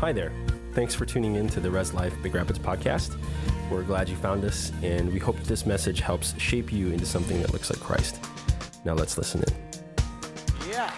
Hi there. Thanks for tuning in to the Res Life Big Rapids podcast. We're glad you found us, and we hope this message helps shape you into something that looks like Christ. Now let's listen in. Yeah.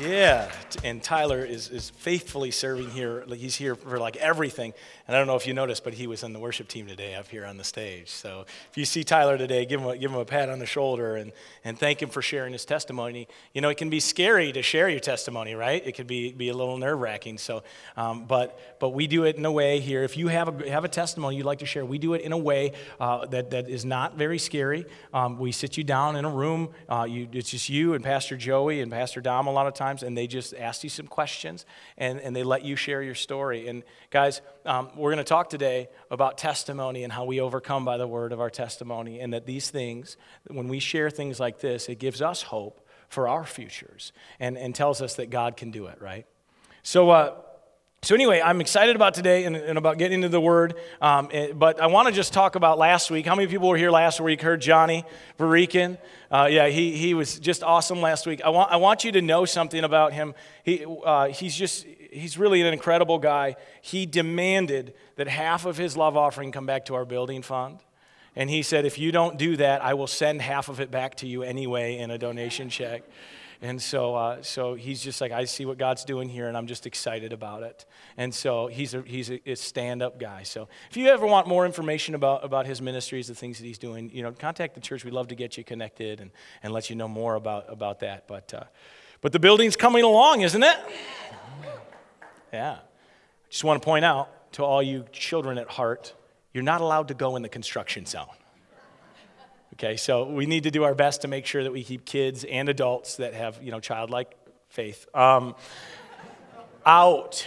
Yeah, and Tyler is, is faithfully serving here. He's here for like everything. And I don't know if you noticed, but he was in the worship team today up here on the stage. So if you see Tyler today, give him a, give him a pat on the shoulder and, and thank him for sharing his testimony. You know, it can be scary to share your testimony, right? It can be, be a little nerve wracking. So, um, but, but we do it in a way here. If you have a, have a testimony you'd like to share, we do it in a way uh, that, that is not very scary. Um, we sit you down in a room. Uh, you, it's just you and Pastor Joey and Pastor Dom a lot of times, and they just ask you some questions and, and they let you share your story. And guys, um, we're going to talk today about testimony and how we overcome by the word of our testimony, and that these things, when we share things like this, it gives us hope for our futures and, and tells us that God can do it, right? So, uh, so anyway, I'm excited about today and, and about getting into the Word. Um, eh, but I want to just talk about last week. How many people were here last week? Heard Johnny Varikin? Uh, yeah, he, he was just awesome last week. I want, I want you to know something about him. He, uh, he's just he's really an incredible guy. He demanded that half of his love offering come back to our building fund. And he said, if you don't do that, I will send half of it back to you anyway in a donation check. And so, uh, so he's just like, I see what God's doing here, and I'm just excited about it. And so he's a, he's a, a stand-up guy. So if you ever want more information about, about his ministries, the things that he's doing, you know, contact the church. We'd love to get you connected and, and let you know more about, about that. But, uh, but the building's coming along, isn't it? Yeah. Just want to point out to all you children at heart, you're not allowed to go in the construction zone. Okay, so we need to do our best to make sure that we keep kids and adults that have, you know, childlike faith um, out,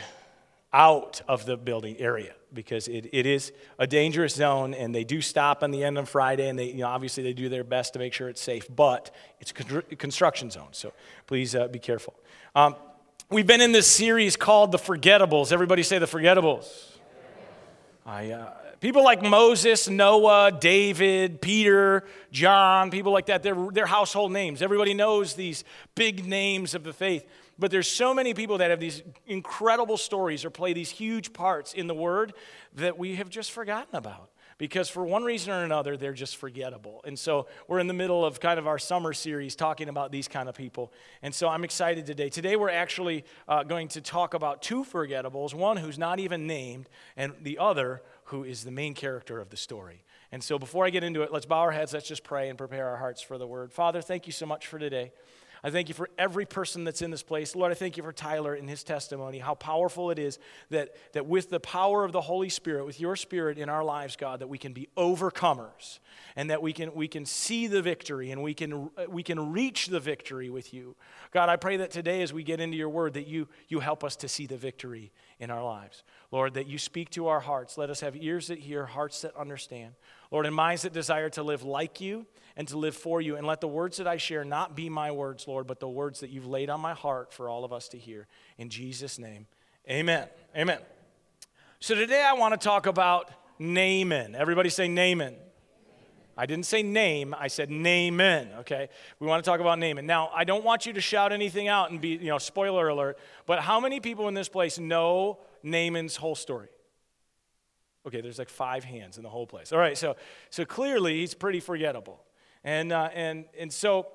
out of the building area because it, it is a dangerous zone and they do stop on the end of Friday and they, you know, obviously they do their best to make sure it's safe, but it's a construction zone, so please uh, be careful. Um, we've been in this series called The Forgettables. Everybody say The Forgettables. I, uh, people like Moses, Noah, David, Peter, John, people like that, they're, they're household names. Everybody knows these big names of the faith. But there's so many people that have these incredible stories or play these huge parts in the Word that we have just forgotten about because for one reason or another, they're just forgettable. And so we're in the middle of kind of our summer series talking about these kind of people. And so I'm excited today. Today, we're actually uh, going to talk about two forgettables one who's not even named, and the other who is the main character of the story. And so before I get into it, let's bow our heads, let's just pray and prepare our hearts for the word. Father, thank you so much for today. I thank you for every person that's in this place. Lord, I thank you for Tyler and his testimony, how powerful it is that, that with the power of the Holy Spirit, with your Spirit in our lives, God, that we can be overcomers and that we can, we can see the victory and we can, we can reach the victory with you. God, I pray that today as we get into your word, that you, you help us to see the victory in our lives. Lord, that you speak to our hearts. Let us have ears that hear, hearts that understand. Lord, and minds that desire to live like you and to live for you. And let the words that I share not be my words, Lord, but the words that you've laid on my heart for all of us to hear. In Jesus' name, amen. Amen. So today I want to talk about Naaman. Everybody say Naaman. I didn't say name, I said Naaman, okay? We want to talk about Naaman. Now, I don't want you to shout anything out and be, you know, spoiler alert, but how many people in this place know Naaman's whole story? Okay, there's like five hands in the whole place. All right, so, so clearly he's pretty forgettable. And, uh, and, and so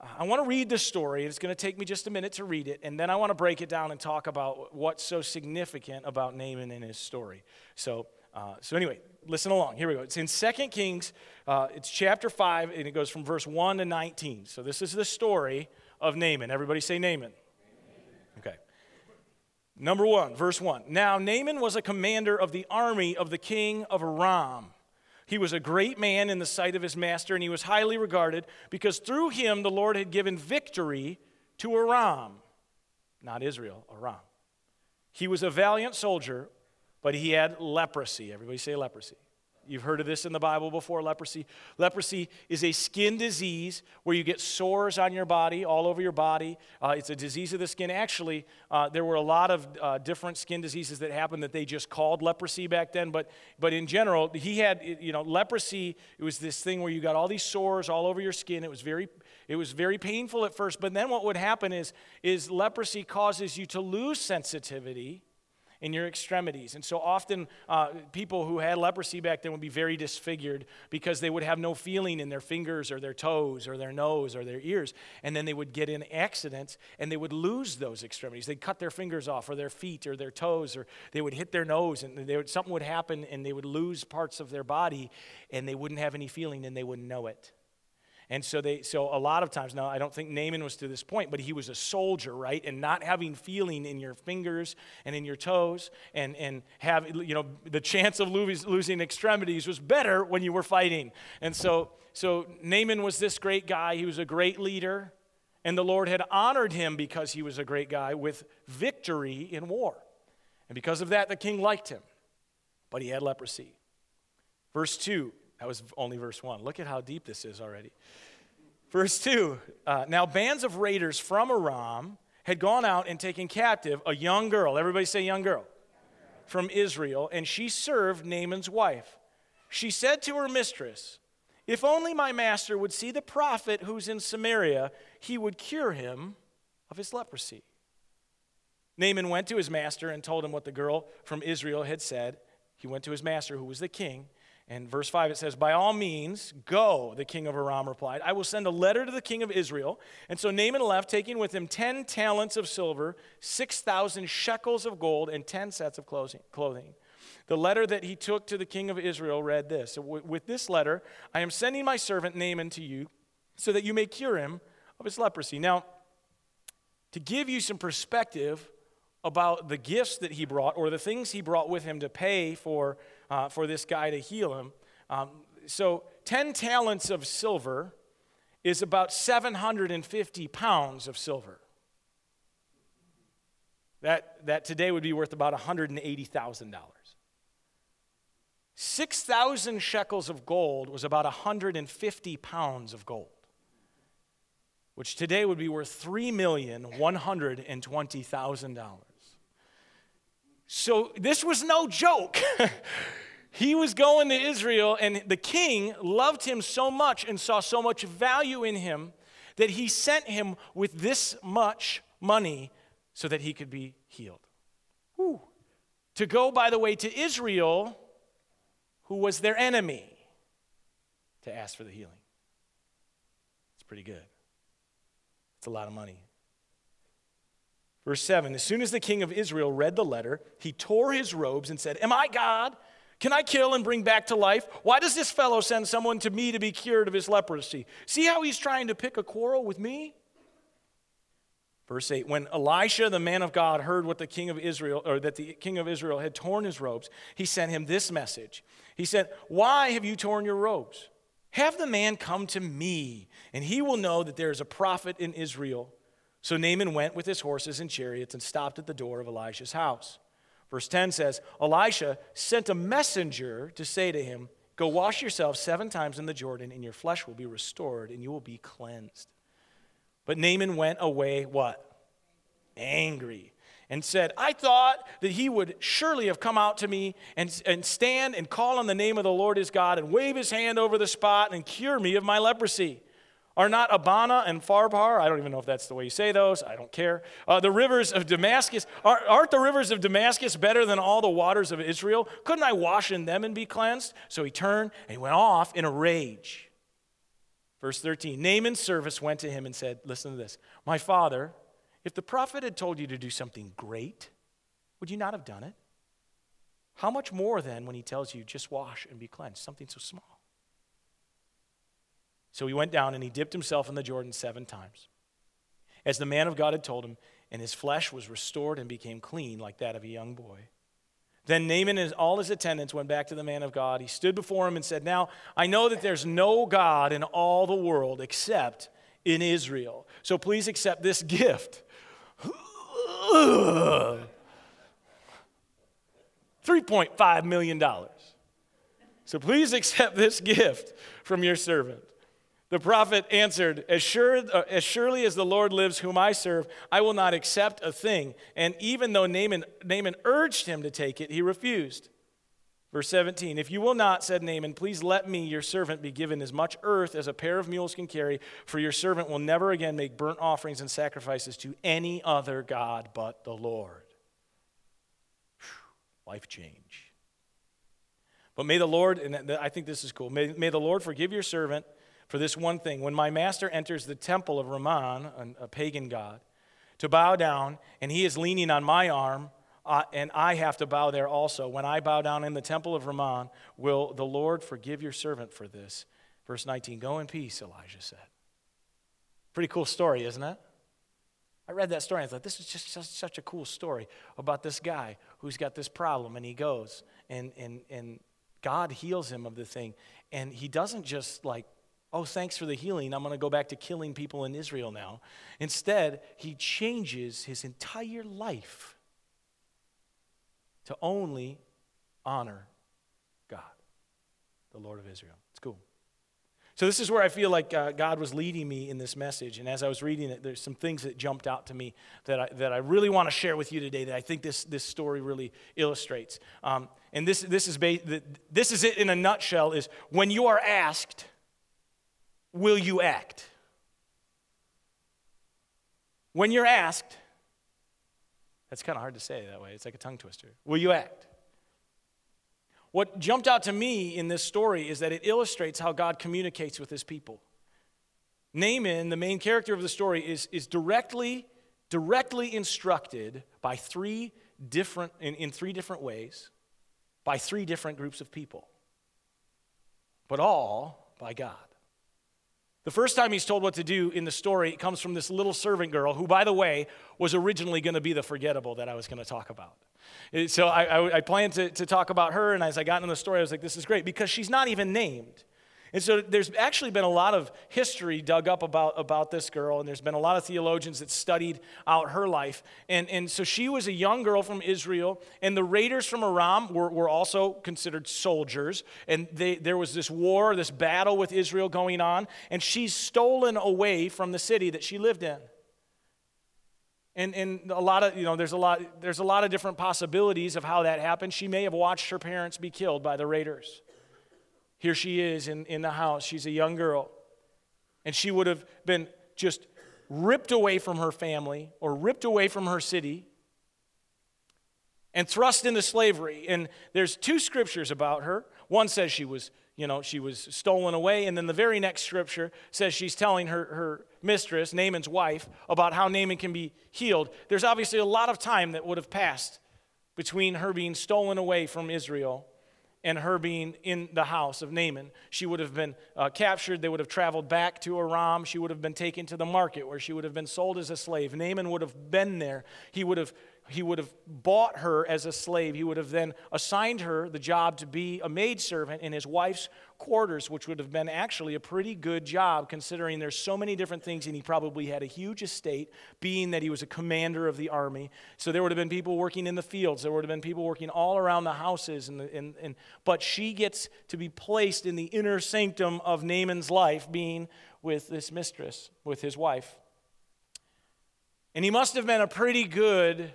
uh, I want to read this story. It's going to take me just a minute to read it, and then I want to break it down and talk about what's so significant about Naaman and his story. So, uh, so anyway, listen along. Here we go. It's in 2 Kings, uh, it's chapter 5, and it goes from verse 1 to 19. So this is the story of Naaman. Everybody say Naaman. Okay. Number one, verse one. Now, Naaman was a commander of the army of the king of Aram. He was a great man in the sight of his master, and he was highly regarded because through him the Lord had given victory to Aram, not Israel, Aram. He was a valiant soldier, but he had leprosy. Everybody say leprosy. You've heard of this in the Bible before leprosy. Leprosy is a skin disease where you get sores on your body, all over your body. Uh, it's a disease of the skin. Actually, uh, there were a lot of uh, different skin diseases that happened that they just called leprosy back then. But, but in general, he had, you know, leprosy, it was this thing where you got all these sores all over your skin. It was very it was very painful at first, but then what would happen is, is leprosy causes you to lose sensitivity in your extremities. And so often, uh, people who had leprosy back then would be very disfigured because they would have no feeling in their fingers or their toes or their nose or their ears. And then they would get in accidents and they would lose those extremities. They'd cut their fingers off or their feet or their toes or they would hit their nose and would, something would happen and they would lose parts of their body and they wouldn't have any feeling and they wouldn't know it. And so they so a lot of times now I don't think Naaman was to this point, but he was a soldier, right? And not having feeling in your fingers and in your toes and and have you know the chance of losing extremities was better when you were fighting. And so so Naaman was this great guy, he was a great leader, and the Lord had honored him because he was a great guy with victory in war. And because of that the king liked him. But he had leprosy. Verse 2 that was only verse 1. Look at how deep this is already. Verse 2 uh, Now, bands of raiders from Aram had gone out and taken captive a young girl. Everybody say, young girl. From Israel, and she served Naaman's wife. She said to her mistress, If only my master would see the prophet who's in Samaria, he would cure him of his leprosy. Naaman went to his master and told him what the girl from Israel had said. He went to his master, who was the king, and verse 5 it says, By all means, go, the king of Aram replied. I will send a letter to the king of Israel. And so Naaman left, taking with him 10 talents of silver, 6,000 shekels of gold, and 10 sets of clothing. The letter that he took to the king of Israel read this With this letter, I am sending my servant Naaman to you so that you may cure him of his leprosy. Now, to give you some perspective about the gifts that he brought or the things he brought with him to pay for uh, for this guy to heal him. Um, so, 10 talents of silver is about 750 pounds of silver. That, that today would be worth about $180,000. 6,000 shekels of gold was about 150 pounds of gold, which today would be worth $3,120,000. So this was no joke. he was going to Israel, and the king loved him so much and saw so much value in him that he sent him with this much money so that he could be healed. Whew. To go, by the way, to Israel, who was their enemy, to ask for the healing. It's pretty good. It's a lot of money. Verse 7 As soon as the king of Israel read the letter, he tore his robes and said, Am I God? Can I kill and bring back to life? Why does this fellow send someone to me to be cured of his leprosy? See how he's trying to pick a quarrel with me? Verse 8 When Elisha, the man of God, heard what the king of Israel, or that the king of Israel had torn his robes, he sent him this message. He said, Why have you torn your robes? Have the man come to me, and he will know that there is a prophet in Israel. So Naaman went with his horses and chariots and stopped at the door of Elisha's house. Verse 10 says Elisha sent a messenger to say to him, Go wash yourself seven times in the Jordan, and your flesh will be restored, and you will be cleansed. But Naaman went away what? Angry. And said, I thought that he would surely have come out to me and, and stand and call on the name of the Lord his God and wave his hand over the spot and cure me of my leprosy. Are not Abana and Pharpar, I don't even know if that's the way you say those, I don't care. Uh, the rivers of Damascus, are, aren't the rivers of Damascus better than all the waters of Israel? Couldn't I wash in them and be cleansed? So he turned and he went off in a rage. Verse 13 Naaman's servants went to him and said, Listen to this. My father, if the prophet had told you to do something great, would you not have done it? How much more then when he tells you, just wash and be cleansed, something so small? So he went down and he dipped himself in the Jordan seven times, as the man of God had told him, and his flesh was restored and became clean like that of a young boy. Then Naaman and all his attendants went back to the man of God. He stood before him and said, Now I know that there's no God in all the world except in Israel. So please accept this gift. $3.5 million. So please accept this gift from your servant. The prophet answered, as, sure, uh, as surely as the Lord lives, whom I serve, I will not accept a thing. And even though Naaman, Naaman urged him to take it, he refused. Verse 17, if you will not, said Naaman, please let me, your servant, be given as much earth as a pair of mules can carry, for your servant will never again make burnt offerings and sacrifices to any other God but the Lord. Whew, life change. But may the Lord, and I think this is cool, may, may the Lord forgive your servant for this one thing. When my master enters the temple of Rimmon, a pagan god, to bow down, and he is leaning on my arm, uh, and I have to bow there also. When I bow down in the temple of Rimmon, will the Lord forgive your servant for this? Verse 19 Go in peace, Elijah said. Pretty cool story, isn't it? I read that story and I thought, this is just such a cool story about this guy who's got this problem, and he goes, and, and, and God heals him of the thing. And he doesn't just like, oh, thanks for the healing. I'm going to go back to killing people in Israel now. Instead, he changes his entire life to only honor God, the Lord of Israel. It's cool. So, this is where I feel like uh, God was leading me in this message. And as I was reading it, there's some things that jumped out to me that I, that I really want to share with you today that I think this, this story really illustrates. Um, and this, this, is ba- this is it in a nutshell is when you are asked, will you act? When you're asked, that's kind of hard to say that way. It's like a tongue twister. Will you act? What jumped out to me in this story is that it illustrates how God communicates with his people. Naaman, the main character of the story, is, is directly, directly instructed by three different, in, in three different ways, by three different groups of people, but all by God. The first time he's told what to do in the story comes from this little servant girl, who, by the way, was originally going to be the forgettable that I was going to talk about. Uh, so I, I, I planned to, to talk about her, and as I got into the story, I was like, this is great because she's not even named. And so there's actually been a lot of history dug up about, about this girl, and there's been a lot of theologians that studied out her life. And, and so she was a young girl from Israel, and the raiders from Aram were, were also considered soldiers. And they, there was this war, this battle with Israel going on, and she's stolen away from the city that she lived in. And, and a lot of, you know, there's a lot, there's a lot of different possibilities of how that happened. She may have watched her parents be killed by the raiders. Here she is in, in the house. She's a young girl. And she would have been just ripped away from her family or ripped away from her city and thrust into slavery. And there's two scriptures about her. One says she was, you know, she was stolen away, and then the very next scripture says she's telling her, her mistress, Naaman's wife, about how Naaman can be healed. There's obviously a lot of time that would have passed between her being stolen away from Israel and her being in the house of Naaman. She would have been uh, captured. They would have traveled back to Aram. She would have been taken to the market where she would have been sold as a slave. Naaman would have been there. He would have he would have bought her as a slave. He would have then assigned her the job to be a maidservant in his wife's quarters, which would have been actually a pretty good job considering there's so many different things, and he probably had a huge estate, being that he was a commander of the army. So there would have been people working in the fields, there would have been people working all around the houses, and, and, and but she gets to be placed in the inner sanctum of Naaman's life, being with this mistress, with his wife. And he must have been a pretty good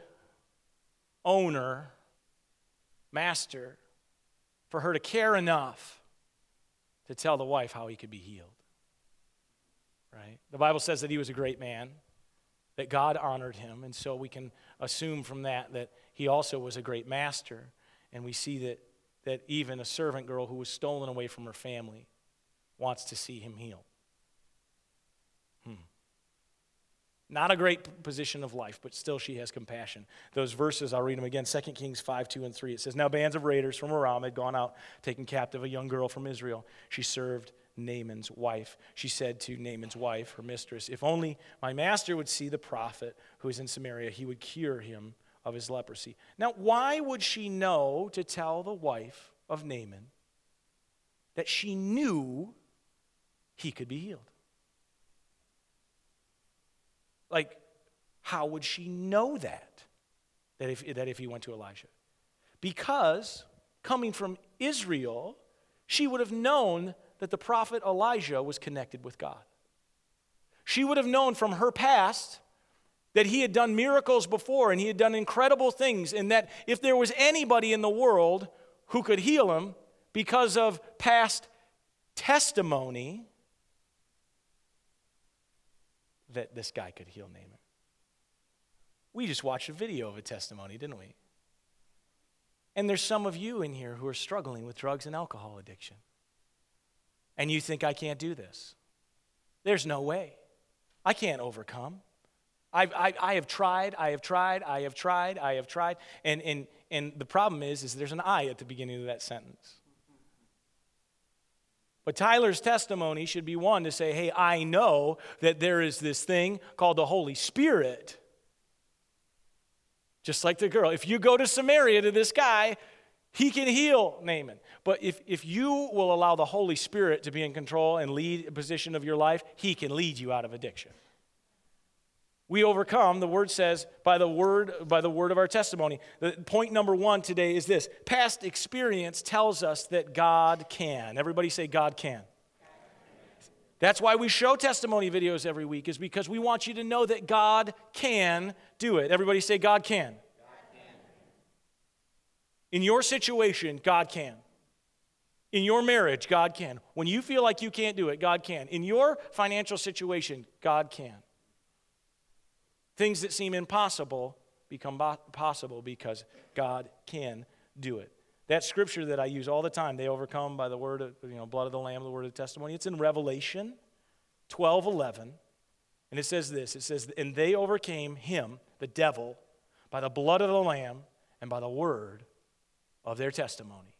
owner, master, for her to care enough to tell the wife how he could be healed. Right? The Bible says that he was a great man, that God honored him, and so we can assume from that that he also was a great master. And we see that, that even a servant girl who was stolen away from her family wants to see him healed. Not a great position of life, but still she has compassion. Those verses, I'll read them again 2 Kings 5, 2 and 3. It says, Now bands of raiders from Aram had gone out, taking captive a young girl from Israel. She served Naaman's wife. She said to Naaman's wife, her mistress, If only my master would see the prophet who is in Samaria, he would cure him of his leprosy. Now, why would she know to tell the wife of Naaman that she knew he could be healed? Like, how would she know that? That if, that if he went to Elijah? Because coming from Israel, she would have known that the prophet Elijah was connected with God. She would have known from her past that he had done miracles before and he had done incredible things, and that if there was anybody in the world who could heal him because of past testimony that this guy could heal Naaman. We just watched a video of a testimony, didn't we? And there's some of you in here who are struggling with drugs and alcohol addiction. And you think, I can't do this. There's no way. I can't overcome. I've, I, I have tried, I have tried, I have tried, I have tried. And, and, and the problem is, is there's an I at the beginning of that sentence. But Tyler's testimony should be one to say, hey, I know that there is this thing called the Holy Spirit. Just like the girl. If you go to Samaria to this guy, he can heal Naaman. But if, if you will allow the Holy Spirit to be in control and lead a position of your life, he can lead you out of addiction. We overcome, the word says, by the word, by the word of our testimony. The point number one today is this past experience tells us that God can. Everybody say, God can. That's why we show testimony videos every week, is because we want you to know that God can do it. Everybody say, God can. God can. In your situation, God can. In your marriage, God can. When you feel like you can't do it, God can. In your financial situation, God can. Things that seem impossible become possible because God can do it. That scripture that I use all the time, they overcome by the word of, you know, blood of the Lamb, the word of testimony. It's in Revelation 12 11. And it says this it says, And they overcame him, the devil, by the blood of the Lamb and by the word of their testimony.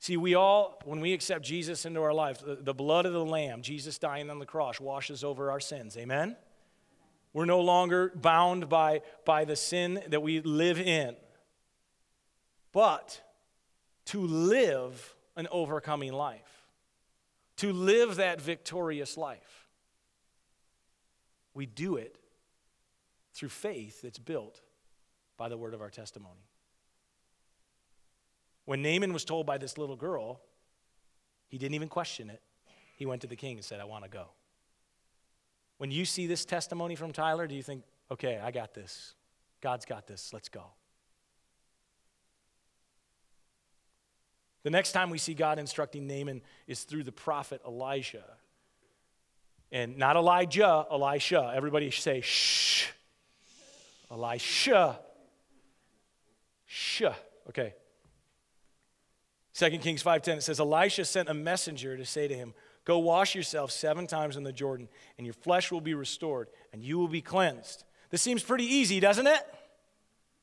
See, we all, when we accept Jesus into our life, the, the, blood of the Lamb, Jesus dying on the cross, washes over our sins. Amen? We're no longer bound by, by the sin that we live in. But to live an overcoming life, to live that victorious life, we do it through faith that's built by the word of our testimony. When Naaman was told by this little girl, he didn't even question it. He went to the king and said, I want to go. When you see this testimony from Tyler, do you think, okay, I got this? God's got this. Let's go. The next time we see God instructing Naaman is through the prophet Elijah. And not Elijah, Elisha. Everybody say, shh. Elisha. Shh. Okay. 2 Kings 5:10 it says Elisha sent a messenger to say to him, "Go wash yourself 7 times in the Jordan, and your flesh will be restored, and you will be cleansed." This seems pretty easy, doesn't it?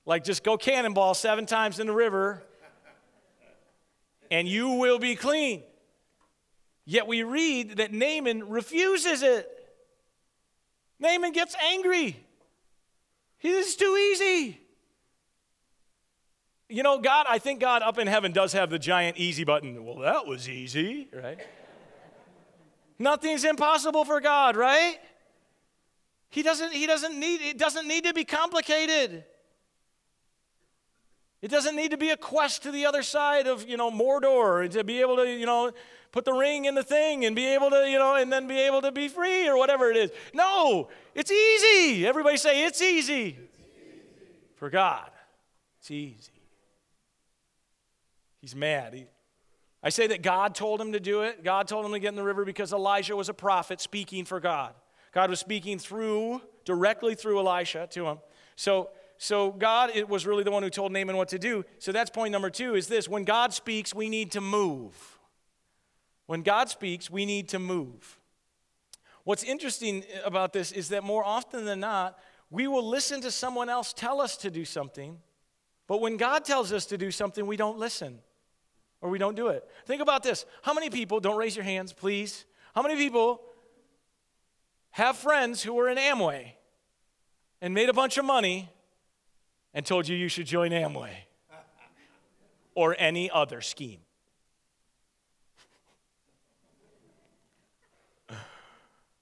Like just go cannonball 7 times in the river and you will be clean. Yet we read that Naaman refuses it. Naaman gets angry. This is too easy. You know, God, I think God up in heaven does have the giant easy button. Well, that was easy, right? Nothing's impossible for God, right? He doesn't, he doesn't need, it doesn't need to be complicated. It doesn't need to be a quest to the other side of, you know, Mordor to be able to, you know, put the ring in the thing and be able to, you know, and then be able to be free or whatever it is. No, it's easy. Everybody say it's easy. It's easy. For God, it's easy. He's mad. He, I say that God told him to do it. God told him to get in the river because Elijah was a prophet speaking for God. God was speaking through, directly through Elisha to him. So, so God it was really the one who told Naaman what to do. So that's point number two is this when God speaks, we need to move. When God speaks, we need to move. What's interesting about this is that more often than not, we will listen to someone else tell us to do something, but when God tells us to do something, we don't listen or we don't do it. Think about this. How many people, don't raise your hands, please. How many people have friends who were in Amway and made a bunch of money and told you you should join Amway or any other scheme?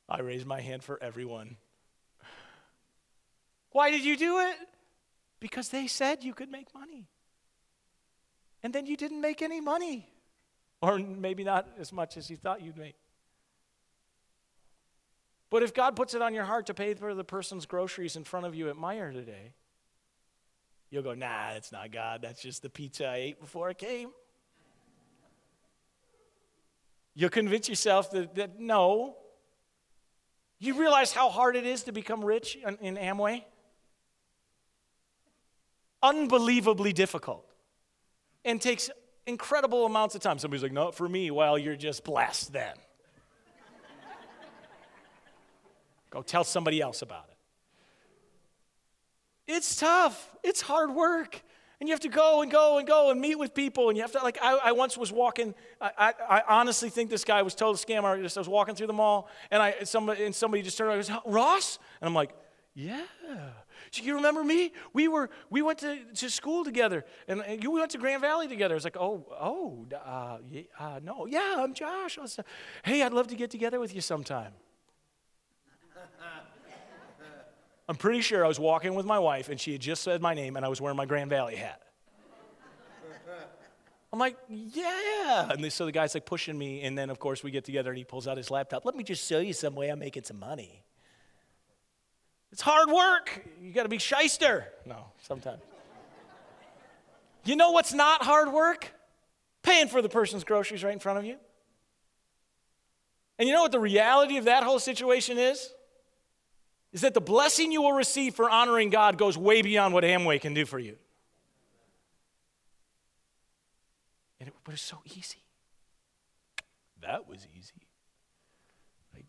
I raise my hand for everyone. Why did you do it? Because they said you could make money and then you didn't make any money, or maybe not as much as you thought you'd make. But if God puts it on your heart to pay for the person's groceries in front of you at Meijer today, You'll go, nah, it's not God. That's just the pizza I ate before I came. You'll convince yourself that, that no. You realize how hard it is to become rich in, in Amway? Unbelievably difficult and takes incredible amounts of time. Somebody's like, not for me. Well, you're just blessed then. Go tell somebody else about it. It's tough, it's hard work. And you have to go and go and go and meet with people. And you have to, like, I, I once was walking, I, I, I, honestly think this guy was total scam artist. I was walking through the mall and, I, somebody, and somebody just turned around and goes, Ross? And I'm like, yeah. So you remember me? We were we went to, to school together, and, you we went to Grand Valley together. I was like, oh oh uh, yeah, uh, no yeah I'm Josh. Was, uh, hey, I'd love to get together with you sometime. I'm pretty sure I was walking with my wife, and she had just said my name, and I was wearing my Grand Valley hat. I'm like, yeah. And so the guy's like pushing me, and then of course we get together, and he pulls out his laptop. Let me just show you some way I'm making some money. It's hard work. You got to be shyster. No, sometimes. You know what's not hard work? Paying for the person's groceries right in front of you. And you know what the reality of that whole situation is? Is that the blessing you will receive for honoring God goes way beyond what Amway can do for you. And it was so easy. That was easy. Like,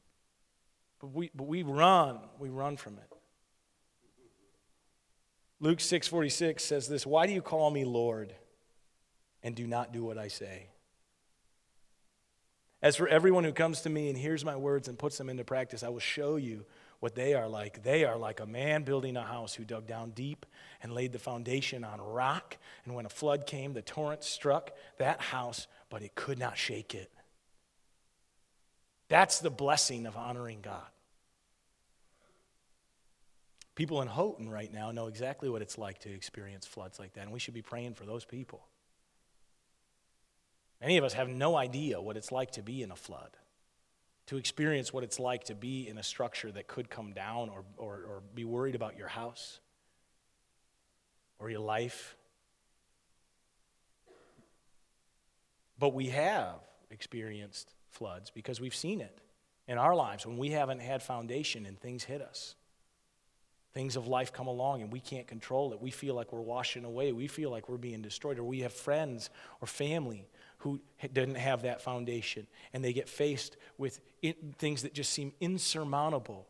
but we, but we run. We run from it. Luke 6:46 says this, "Why do you call me Lord and do not do what I say?" As for everyone who comes to me and hears my words and puts them into practice, I will show you what they are like. They are like a man building a house who dug down deep and laid the foundation on rock. And when a flood came, the torrent struck that house, but it could not shake it. That's the blessing of honoring God. People in Houghton right now know exactly what it's like to experience floods like that, and we should be praying for those people. Many of us have no idea what it's like to be in a flood, to experience what it's like to be in a structure that could come down or, or, or be worried about your house or your life. But we have experienced floods because we've seen it in our lives when we haven't had foundation and things hit us. Things of life come along and we can't control it. We feel like we're washing away. We feel like we're being destroyed. Or we have friends or family who didn't have that foundation and they get faced with things that just seem insurmountable.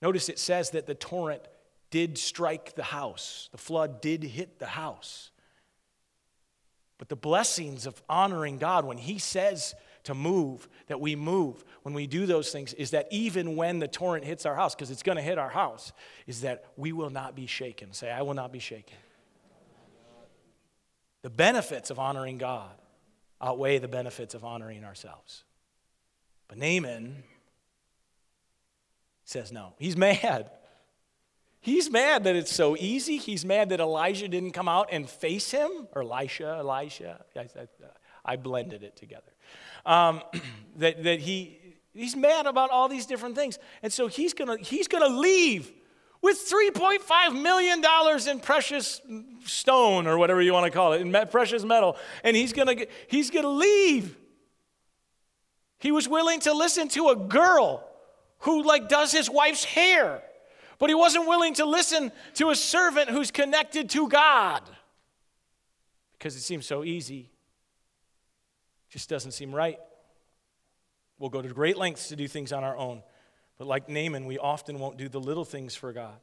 Notice it says that the torrent did strike the house, the flood did hit the house. But the blessings of honoring God, when He says, to move, that we move when we do those things, is that even when the torrent hits our house, because it's going to hit our house, is that we will not be shaken. Say, I will not be shaken. The benefits of honoring God outweigh the benefits of honoring ourselves. But Naaman says no. He's mad. He's mad that it's so easy. He's mad that Elijah didn't come out and face him, or Elisha, Elisha. I, I, uh, I blended it together um, that, that he, he's mad about all these different things. And so he's going to he's gonna leave with $3.5 million in precious stone or whatever you want to call it, in precious metal. And he's going to he's to leave. He was willing to listen to a girl who like does his wife's hair. But he wasn't willing to listen to a servant who's connected to God because it seems so easy just doesn't seem right. We'll go to great lengths to do things on our own. But like Naaman, we often won't do the little things for God.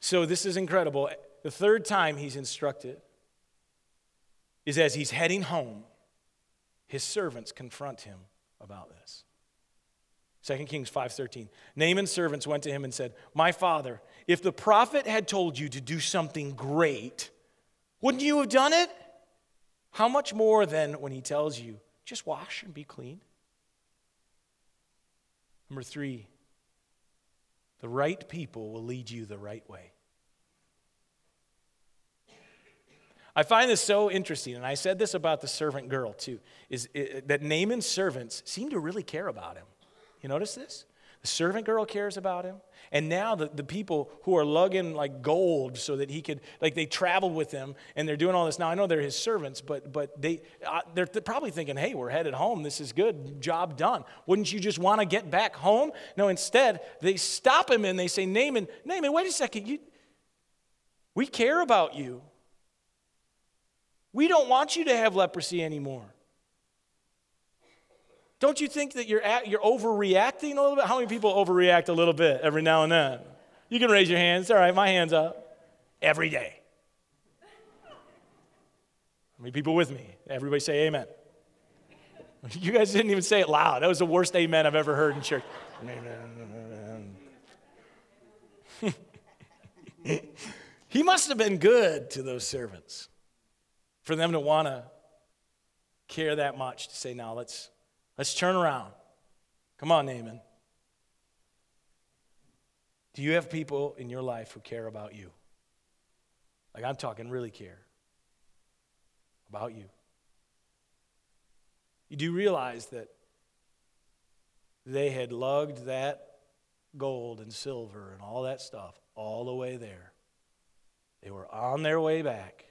So this is incredible. The third time he's instructed is as he's heading home, his servants confront him about this. 2 Kings 5:13. Naaman's servants went to him and said, "My father, if the prophet had told you to do something great, wouldn't you have done it?" How much more then when he tells you, just wash and be clean? Number three, the right people will lead you the right way. I find this so interesting, and I said this about the servant girl too, is that Naaman's servants seem to really care about him. You notice this? Servant girl cares about him. And now the, the people who are lugging like gold so that he could, like they travel with him and they're doing all this. Now I know they're his servants, but, but they, uh, they're th- probably thinking, hey, we're headed home. This is good. Job done. Wouldn't you just want to get back home? No, instead, they stop him and they say, Naaman, Naaman, wait a second. You, we care about you. We don't want you to have leprosy anymore. Don't you think that you're, at, you're overreacting a little bit? How many people overreact a little bit every now and then? You can raise your hands. All right, my hand's up. Every day. How many people with me? Everybody say amen. You guys didn't even say it loud. That was the worst amen I've ever heard in church. Amen. he must have been good to those servants for them to want to care that much to say, now let's Let's turn around. Come on, Naaman. Do you have people in your life who care about you? Like I'm talking, really care about you. You do realize that they had lugged that gold and silver and all that stuff all the way there. They were on their way back.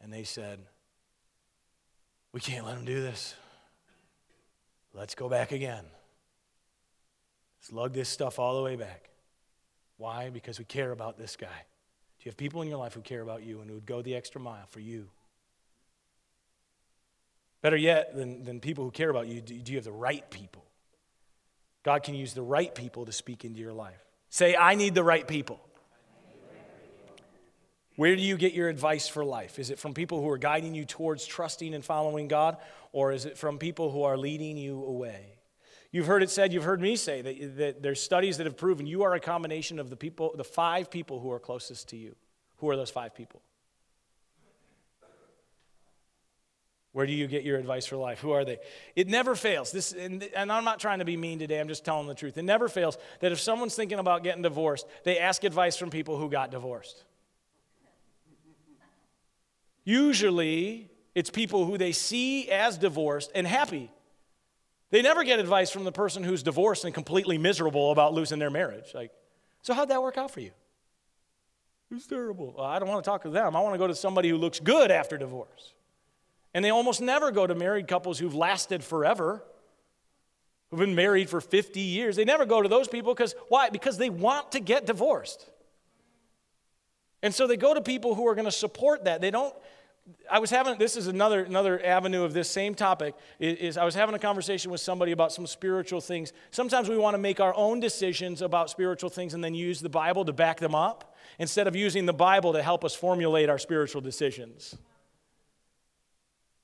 And they said, We can't let them do this. Let's go back again. Let's lug this stuff all the way back. Why? Because we care about this guy. Do you have people in your life who care about you and who would go the extra mile for you? Better yet than, than people who care about you, do, do you have the right people? God can use the right people to speak into your life. Say, I need the right people. Where do you get your advice for life? Is it from people who are guiding you towards trusting and following God, or is it from people who are leading you away? You've heard it said, you've heard me say that, that there's studies that have proven you are a combination of the people, the five people who are closest to you. Who are those five people? Where do you get your advice for life? Who are they? It never fails. This, and, and, I'm not trying to be mean today, I'm just telling the truth. It never fails that if someone's thinking about getting divorced, they ask advice from people who got divorced. Usually, it's people who they see as divorced and happy. They never get advice from the person who's divorced and completely miserable about losing their marriage. Like, so how'd that work out for you? It's terrible. Well, I don't want to talk to them. I want to go to somebody who looks good after divorce. And they almost never go to married couples who've lasted forever, who've been married for 50 years. They never go to those people because why? Because they want to get divorced. And so they go to people who are going to support that. They don't I was having this is another another avenue of this same topic is, I was having a conversation with somebody about some spiritual things. Sometimes we want to make our own decisions about spiritual things and then use the Bible to back them up instead of using the Bible to help us formulate our spiritual decisions.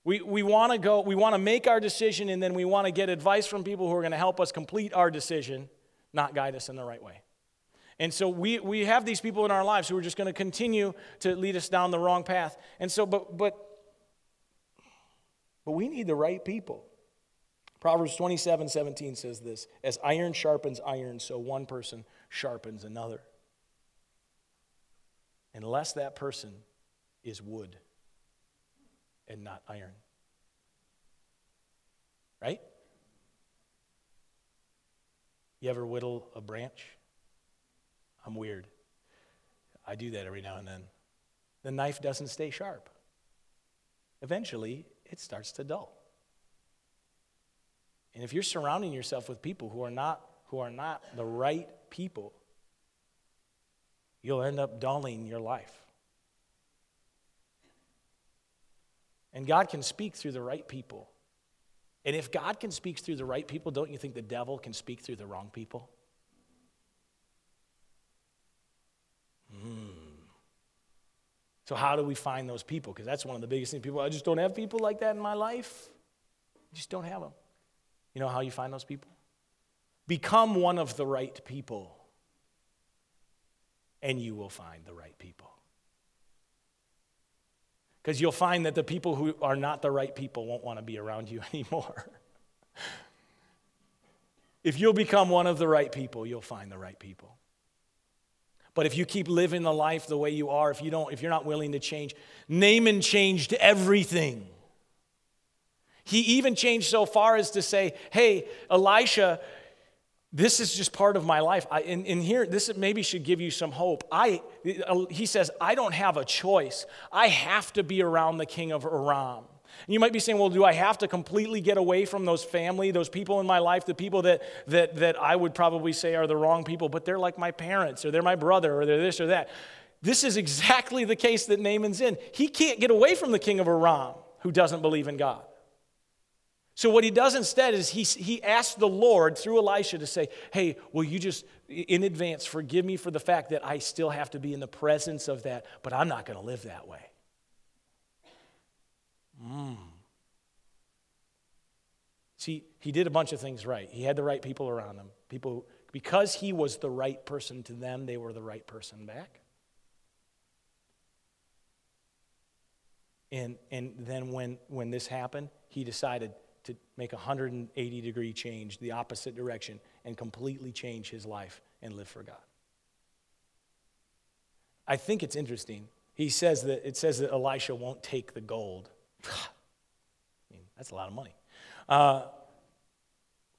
We, we want to go, we want to make our decision and then we want to get advice from people who are going to help us complete our decision, not guide us in the right way. And so we, we have these people in our lives who are just going to continue to lead us down the wrong path. And so, but, but, but we need the right people. Proverbs 27 17 says this As iron sharpens iron, so one person sharpens another. Unless that person is wood and not iron. Right? You ever whittle a branch? I'm weird. I do that every now and then. The knife doesn't stay sharp. Eventually, it starts to dull. And if you're surrounding yourself with people who are not who are not the right people, you'll end up dulling your life. And God can speak through the right people. And if God can speak through the right people, don't you think the devil can speak through the wrong people? So, how do we find those people? Because that's one of the biggest things. People, I just don't have people like that in my life. I just don't have them. You know how you find those people? Become one of the right people, and you will find the right people. Because you'll find that the people who are not the right people won't want to be around you anymore. if you'll become one of the right people, you'll find the right people. But if you keep living the life the way you are, if you don't, if you're not willing to change, Naaman changed everything. He even changed so far as to say, hey, Elisha, this is just part of my life. I, and, and here, this maybe should give you some hope. I, he says, I don't have a choice. I have to be around the king of Aram. And you might be saying, well, do I have to completely get away from those family, those people in my life, the people that, that, that I would probably say are the wrong people, but they're like my parents, or they're my brother, or they're this or that. This is exactly the case that Naaman's in. He can't get away from the king of Aram who doesn't believe in God. So, what he does instead is he, he asks the Lord through Elisha to say, Hey, will you just in advance forgive me for the fact that I still have to be in the presence of that, but I'm not going to live that way? Mm. See, he did a bunch of things right. He had the right people around him. People, because he was the right person to them, they were the right person back. And, and then when, when this happened, he decided to make a 180 degree change, the opposite direction, and completely change his life and live for God. I think it's interesting. He says that it says that Elisha won't take the gold. I mean, that's a lot of money. Uh,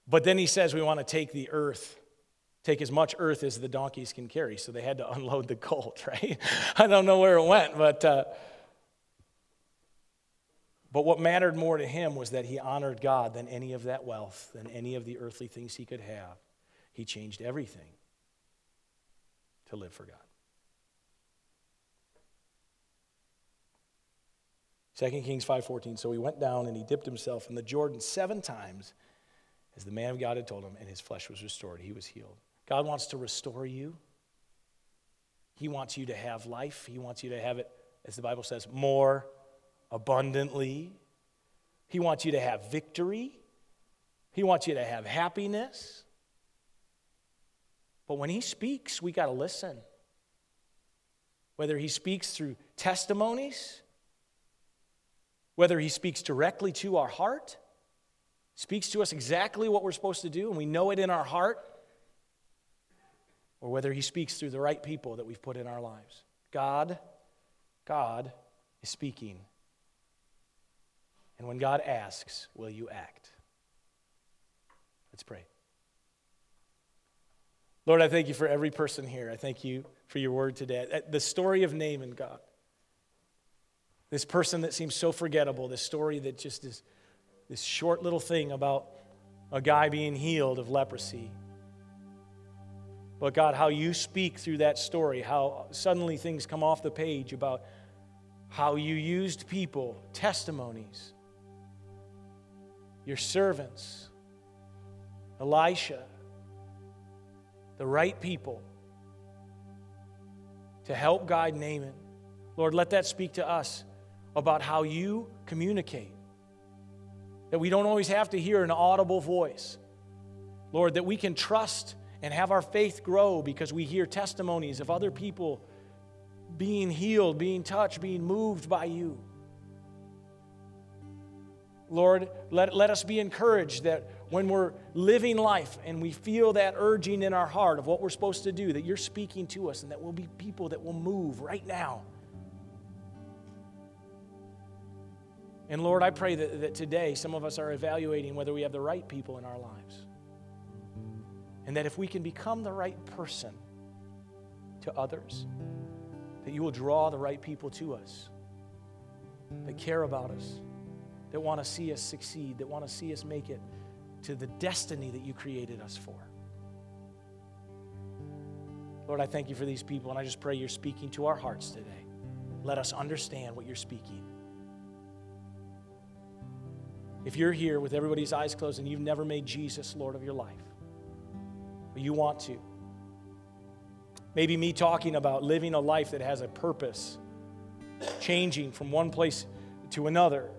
but then he says we want to take the earth, take as much earth as the donkeys can carry. So they had to unload the gold, right? I don't know where it went, but. Uh, but what mattered more to him was that he honored God than any of that wealth, than any of the earthly things he could have. He changed everything to live for God. 2 Kings 5:14 so he went down and he dipped himself in the Jordan 7 times as the man of God had told him and his flesh was restored he was healed. God wants to restore you. He wants you to have life. He wants you to have it as the Bible says more abundantly. He wants you to have victory. He wants you to have happiness. But when he speaks, we got to listen. Whether he speaks through testimonies, whether he speaks directly to our heart, speaks to us exactly what we're supposed to do, and we know it in our heart, or whether he speaks through the right people that we've put in our lives. God, God is speaking. And when God asks, will you act? Let's pray. Lord, I thank you for every person here. I thank you for your word today. Uh, the story of Naaman, God. This person that seems so forgettable, this story that just is this short little thing about a guy being healed of leprosy. But God, how you speak through that story, how suddenly things come off the page about how you used people, testimonies, your servants, Elisha, the right people to help guide Naaman. Lord, let that speak to us about how you communicate. That we don't always have to hear an audible voice. Lord, that we can trust and have our faith grow because we hear testimonies of other people being healed, being touched, being moved by you. Lord, let, let us be encouraged that when we're living life and we feel that urging in our heart of what we're supposed to do, that you're speaking to us and that we'll be people that will move right now. And Lord, I pray that, that today some of us are evaluating whether we have the right people in our lives. And that if we can become the right person to others, that you will draw the right people to us that care about us that want to see us succeed, that want to see us make it to the destiny that you created us for. Lord, I thank you for these people, and I just pray you're speaking to our hearts today. Let us understand what you're speaking. If you're here with everybody's eyes closed and you've never made Jesus Lord of your life, but you want to, maybe me talking about living a life that has a purpose, changing from one place to another,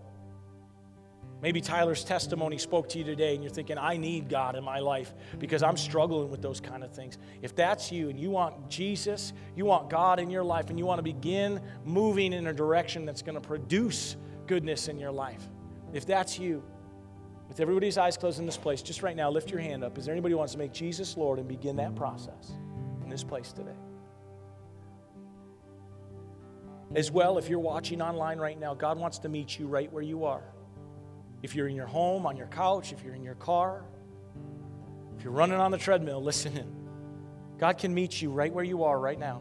Maybe Tyler's testimony spoke to you today and you're thinking, I need God in my life because I'm struggling with those kind of things. If that's you and you want Jesus, you want God in your life, and you want to begin moving in a direction that's going to produce goodness in your life, if that's you, with everybody's eyes closed in this place, just right now, lift your hand up. Is there anybody who wants to make Jesus Lord and begin that process in this place today? As well, if you're watching online right now, God wants to meet you right where you are. If you're in your home, on your couch, if you're in your car, If you're running on the treadmill, listen in. God can meet you right where you are right now.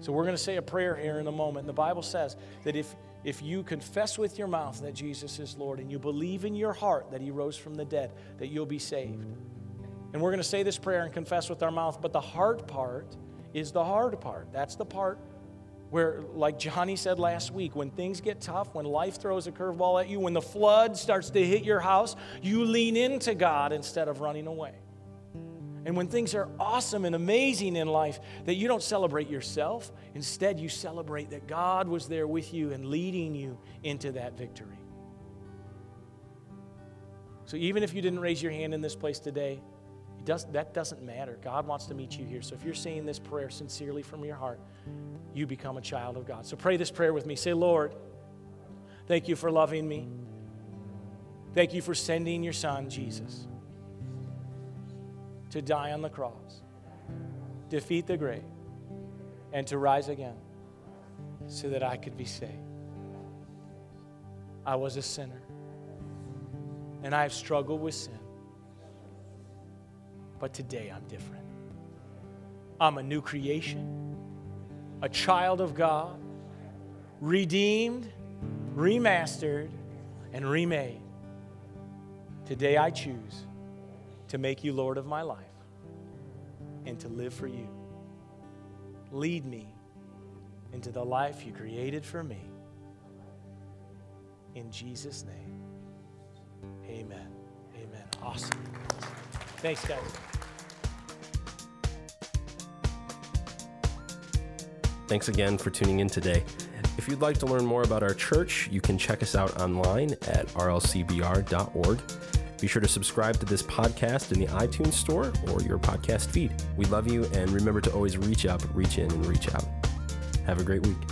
So we're going to say a prayer here in a moment. The Bible says that if if you confess with your mouth that Jesus is Lord and you believe in your heart that he rose from the dead, that you'll be saved. And we're going to say this prayer and confess with our mouth, but the hard part is the hard part. That's the part where, like Johnny said last week, when things get tough, when life throws a curveball at you, when the flood starts to hit your house, you lean into God instead of running away. And when things are awesome and amazing in life, that you don't celebrate yourself. Instead, you celebrate that God was there with you and leading you into that victory. So even if you didn't raise your hand in this place today, does, that doesn't matter. God wants to meet you here. So if you're saying this prayer sincerely from your heart, you become a child of God. So pray this prayer with me. Say, Lord, thank you for loving me. Thank you for sending your son, Jesus to die on the cross, defeat the grave, and to rise again so that I could be saved. I was a sinner, and I have struggled with sin. But today I'm different. I'm a new creation, a child of God, redeemed, remastered, and remade. Today I choose to make you Lord of my life and to live for you. Lead me into the life you created for me. In Jesus' name, amen. Amen. Awesome. Thanks, guys. Thanks again for tuning in today. If you'd like to learn more about our church, you can check us out online at rlcbr.org. Be sure to subscribe to this podcast in the iTunes store or your podcast feed. We love you and remember to always reach up, reach in, and reach out. Have a great week.